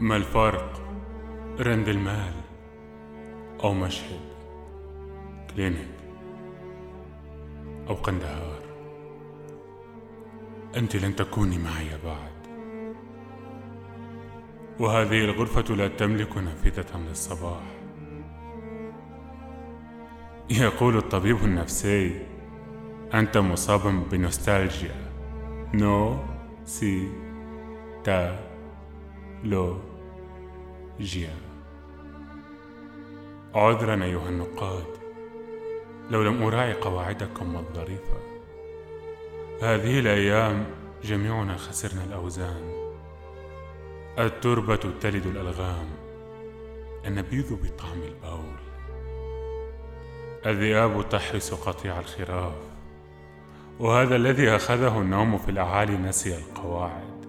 ما الفرق رند المال أو مشهد كلينيك أو قندهار؟ أنت لن تكوني معي بعد. وهذه الغرفة لا تملك نافذة للصباح يقول الطبيب النفسي أنت مصاب بنوستالجيا. نو سي تا لو جيا عذرا أيها النقاد لو لم أراعي قواعدكم الظريفة هذه الأيام جميعنا خسرنا الأوزان. التربة تلد الألغام النبيذ بطعم البول. الذئاب تحرس قطيع الخراف وهذا الذي أخذه النوم في الأعالي نسي القواعد.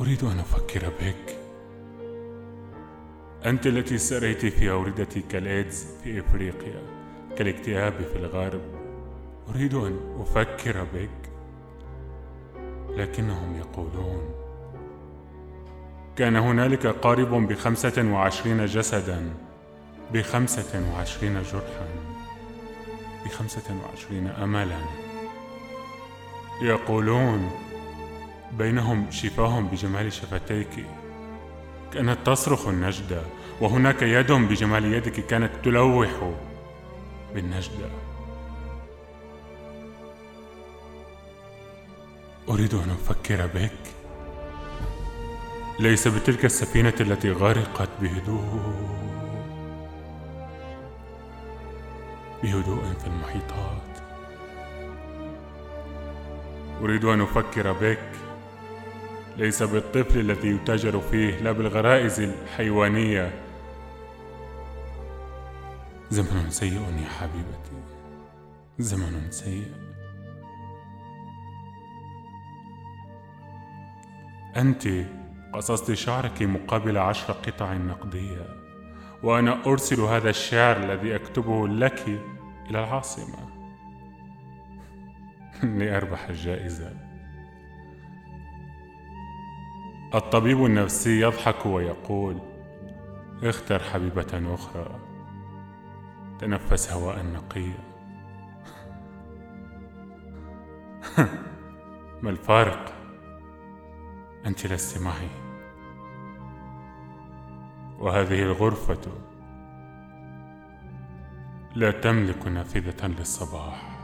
أريد أن أفكر بك. أنت التي سريت في أوردة كالإيدز في إفريقيا كالاكتئاب في الغرب. أريد أن أفكر بك. لكنهم يقولون كان هنالك قارب بخمسة وعشرين جسدا بخمسة وعشرين جرحا بخمسة وعشرين أملا. يقولون بينهم شفاهم بجمال شفتيك. كانت تصرخ النجدة وهناك يد بجمال يدك كانت تلوح بالنجدة. أريد أن أفكر بك. ليس بتلك السفينة التي غرقت بهدوء. بهدوء في المحيطات. أريد أن أفكر بك. ليس بالطفل الذي يتاجر فيه لا بالغرائز الحيوانية. زمن سيء يا حبيبتي. زمن سيء. أنت قصصت شعرك مقابل عشر قطع نقدية وأنا أرسل هذا الشعر الذي أكتبه لك إلى العاصمة. لأربح الجائزة. الطبيب النفسي يضحك ويقول اختر حبيبة أخرى تنفس هواء نقيا ما الفارق أنت لست معي. وهذه الغرفة لا تملك نافذة للصباح.